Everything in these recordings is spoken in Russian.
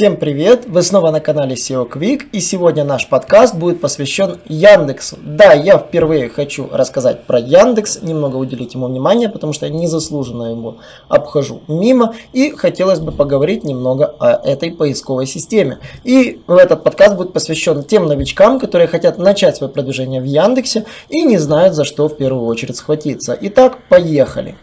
Всем привет! Вы снова на канале SEO Quick и сегодня наш подкаст будет посвящен Яндексу. Да, я впервые хочу рассказать про Яндекс, немного уделить ему внимание, потому что я незаслуженно его обхожу мимо и хотелось бы поговорить немного о этой поисковой системе. И этот подкаст будет посвящен тем новичкам, которые хотят начать свое продвижение в Яндексе и не знают за что в первую очередь схватиться. Итак, поехали!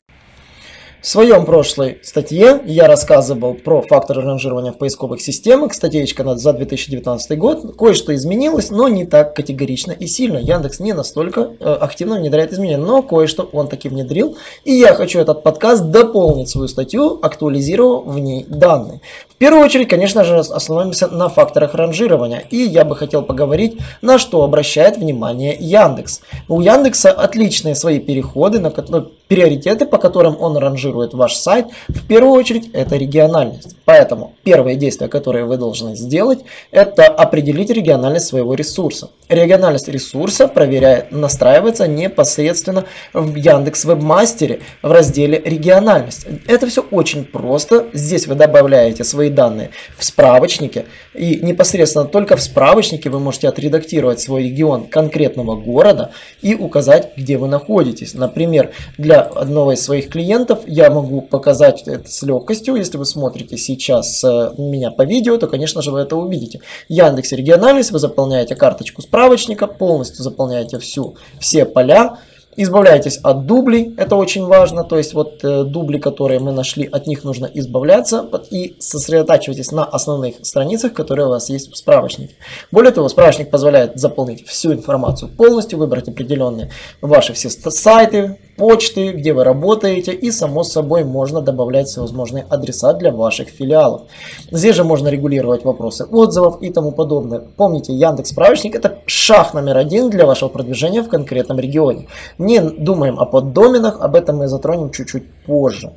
В своем прошлой статье я рассказывал про факторы ранжирования в поисковых системах. Статейка за 2019 год. Кое-что изменилось, но не так категорично и сильно. Яндекс не настолько э, активно внедряет изменения, но кое-что он таки внедрил. И я хочу этот подкаст дополнить свою статью, актуализировав в ней данные. В первую очередь, конечно же, остановимся на факторах ранжирования. И я бы хотел поговорить, на что обращает внимание Яндекс. У Яндекса отличные свои переходы, на которые приоритеты, по которым он ранжирует ваш сайт, в первую очередь это региональность. Поэтому первое действие, которое вы должны сделать, это определить региональность своего ресурса. Региональность ресурса проверяет, настраивается непосредственно в Яндекс Вебмастере в разделе региональность. Это все очень просто. Здесь вы добавляете свои данные в справочнике и непосредственно только в справочнике вы можете отредактировать свой регион конкретного города и указать, где вы находитесь. Например, для одного из своих клиентов я могу показать это с легкостью. Если вы смотрите сейчас э, меня по видео, то, конечно же, вы это увидите. Яндекс региональность, вы заполняете карточку справочника, полностью заполняете всю, все поля, Избавляйтесь от дублей, это очень важно, то есть вот э, дубли, которые мы нашли, от них нужно избавляться и сосредотачивайтесь на основных страницах, которые у вас есть в справочнике. Более того, справочник позволяет заполнить всю информацию полностью, выбрать определенные ваши все сайты, почты, где вы работаете и само собой можно добавлять всевозможные адреса для ваших филиалов. Здесь же можно регулировать вопросы отзывов и тому подобное. Помните, Яндекс справочник это шаг номер один для вашего продвижения в конкретном регионе. Не думаем о поддоменах, об этом мы затронем чуть-чуть позже.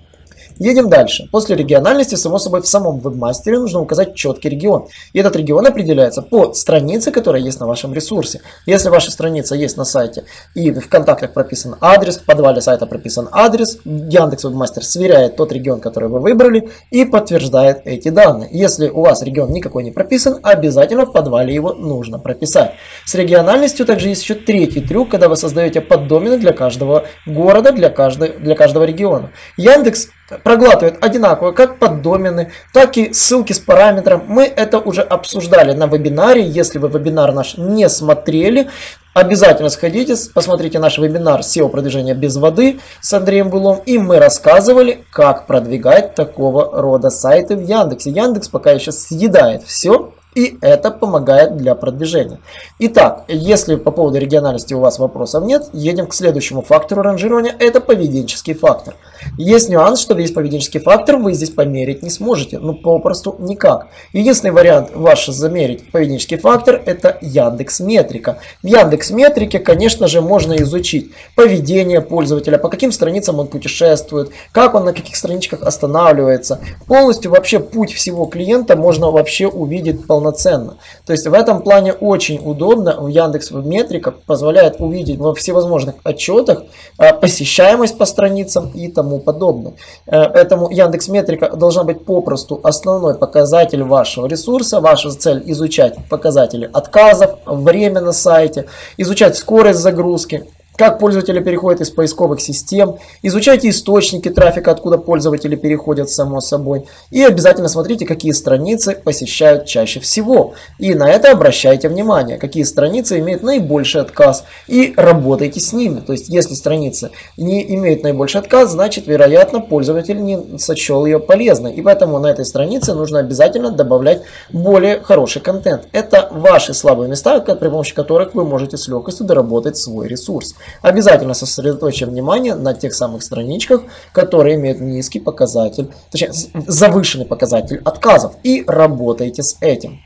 Едем дальше. После региональности, само собой, в самом вебмастере нужно указать четкий регион. И этот регион определяется по странице, которая есть на вашем ресурсе. Если ваша страница есть на сайте и в контактах прописан адрес, в подвале сайта прописан адрес, Яндекс Вебмастер сверяет тот регион, который вы выбрали и подтверждает эти данные. Если у вас регион никакой не прописан, обязательно в подвале его нужно прописать. С региональностью также есть еще третий трюк, когда вы создаете поддомены для каждого города, для, каждой, для каждого региона. Яндекс проглатывает одинаково как поддомены, так и ссылки с параметром. Мы это уже обсуждали на вебинаре. Если вы вебинар наш не смотрели, Обязательно сходите, посмотрите наш вебинар SEO продвижения без воды с Андреем Булом. И мы рассказывали, как продвигать такого рода сайты в Яндексе. Яндекс пока еще съедает все, и это помогает для продвижения. Итак, если по поводу региональности у вас вопросов нет, едем к следующему фактору ранжирования. Это поведенческий фактор. Есть нюанс, что весь поведенческий фактор вы здесь померить не сможете. Ну, попросту никак. Единственный вариант ваш замерить поведенческий фактор – это Яндекс Метрика. В Яндекс Метрике, конечно же, можно изучить поведение пользователя, по каким страницам он путешествует, как он на каких страничках останавливается. Полностью вообще путь всего клиента можно вообще увидеть полноценно. То есть в этом плане очень удобно. В Яндекс Метрика позволяет увидеть во всевозможных отчетах а, посещаемость по страницам и тому тому подобное. Э, поэтому Яндекс Метрика должна быть попросту основной показатель вашего ресурса. Ваша цель изучать показатели отказов, время на сайте, изучать скорость загрузки, как пользователи переходят из поисковых систем, изучайте источники трафика, откуда пользователи переходят само собой, и обязательно смотрите, какие страницы посещают чаще всего. И на это обращайте внимание, какие страницы имеют наибольший отказ, и работайте с ними. То есть, если страница не имеет наибольший отказ, значит, вероятно, пользователь не сочел ее полезной. И поэтому на этой странице нужно обязательно добавлять более хороший контент. Это ваши слабые места, при помощи которых вы можете с легкостью доработать свой ресурс. Обязательно сосредоточим внимание на тех самых страничках, которые имеют низкий показатель, точнее завышенный показатель отказов и работайте с этим.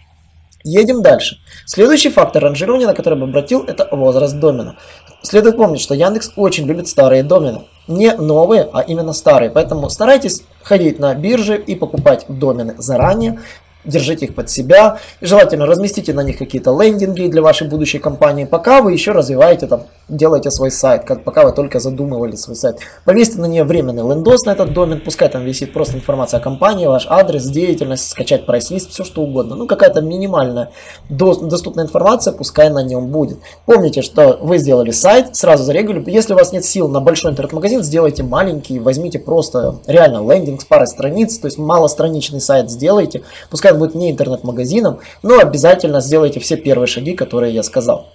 Едем дальше. Следующий фактор ранжирования, на который бы обратил, это возраст домена. Следует помнить, что Яндекс очень любит старые домены. не новые, а именно старые. Поэтому старайтесь ходить на биржи и покупать домены заранее, держите их под себя. Желательно разместите на них какие-то лендинги для вашей будущей компании, пока вы еще развиваете там, делаете свой сайт, как пока вы только задумывали свой сайт. Повесьте на нее временный лендос на этот домен, пускай там висит просто информация о компании, ваш адрес, деятельность, скачать прайс-лист, все что угодно. Ну, какая-то минимальная доступная информация, пускай на нем будет. Помните, что вы сделали сайт, сразу зарегали. Если у вас нет сил на большой интернет-магазин, сделайте маленький, возьмите просто реально лендинг с парой страниц, то есть малостраничный сайт сделайте, пускай сайт будет не интернет-магазином, но обязательно сделайте все первые шаги, которые я сказал.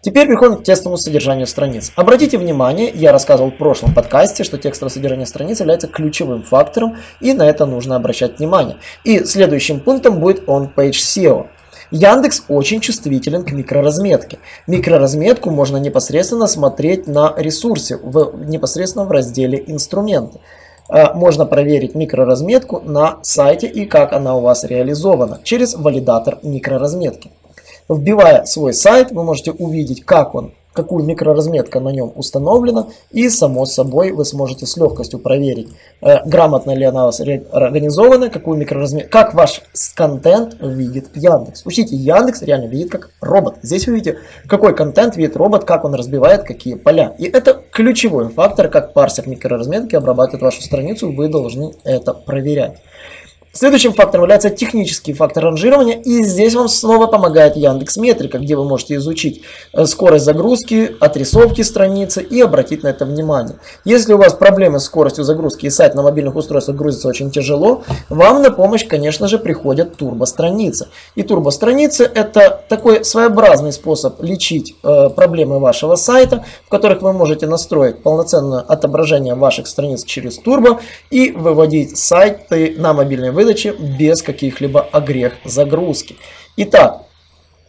Теперь переходим к текстовому содержанию страниц. Обратите внимание, я рассказывал в прошлом подкасте, что текстовое содержание страниц является ключевым фактором, и на это нужно обращать внимание. И следующим пунктом будет on-page SEO. Яндекс очень чувствителен к микроразметке. Микроразметку можно непосредственно смотреть на ресурсе, в, непосредственно в разделе «Инструменты». Э, можно проверить микроразметку на сайте и как она у вас реализована через валидатор микроразметки. Вбивая свой сайт, вы можете увидеть, как он какую микроразметка на нем установлена, и само собой вы сможете с легкостью проверить, э, грамотно ли она у вас организована, какую микроразметку, как ваш контент видит Яндекс. Учите, Яндекс реально видит как робот. Здесь вы видите, какой контент видит робот, как он разбивает какие поля. И это ключевой фактор, как парсер микроразметки обрабатывает вашу страницу, вы должны это проверять. Следующим фактором является технический фактор ранжирования, и здесь вам снова помогает Яндекс Метрика, где вы можете изучить э, скорость загрузки, отрисовки страницы и обратить на это внимание. Если у вас проблемы с скоростью загрузки и сайт на мобильных устройствах грузится очень тяжело, вам на помощь, конечно же, приходят турбостраницы. И турбостраницы это такой своеобразный способ лечить э, проблемы вашего сайта, в которых вы можете настроить полноценное отображение ваших страниц через турбо и выводить сайты на мобильные выдачи выдачи без каких-либо огрех загрузки. Итак,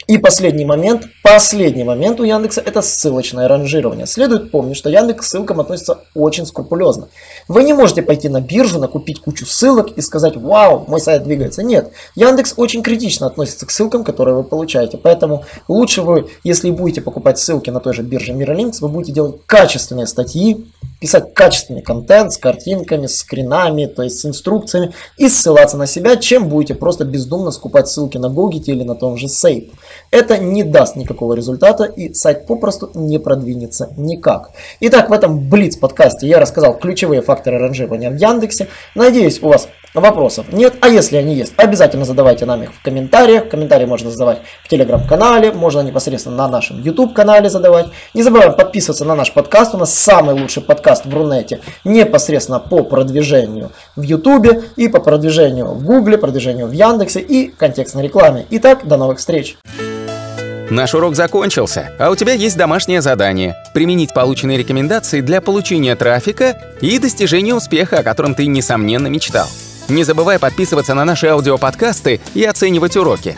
и последний момент, последний момент у Яндекса это ссылочное ранжирование. Следует помнить, что Яндекс к ссылкам относится очень скрупулезно. Вы не можете пойти на биржу, накупить кучу ссылок и сказать, вау, мой сайт двигается. Нет, Яндекс очень критично относится к ссылкам, которые вы получаете. Поэтому лучше вы, если будете покупать ссылки на той же бирже Miralinks, вы будете делать качественные статьи, писать качественный контент с картинками, с скринами, то есть с инструкциями и ссылаться на себя, чем будете просто бездумно скупать ссылки на Google или на том же Сейп. Это не даст никакого результата и сайт попросту не продвинется никак. Итак, в этом Блиц подкасте я рассказал ключевые факторы ранжирования в Яндексе. Надеюсь, у вас вопросов нет, а если они есть, обязательно задавайте нам их в комментариях. Комментарии можно задавать в телеграм-канале, можно непосредственно на нашем YouTube канале задавать. Не забываем подписываться на наш подкаст, у нас самый лучший подкаст в Рунете непосредственно по продвижению в YouTube и по продвижению в Google, продвижению в Яндексе и контекстной рекламе. Итак, до новых встреч! Наш урок закончился, а у тебя есть домашнее задание – применить полученные рекомендации для получения трафика и достижения успеха, о котором ты, несомненно, мечтал. Не забывай подписываться на наши аудиоподкасты и оценивать уроки.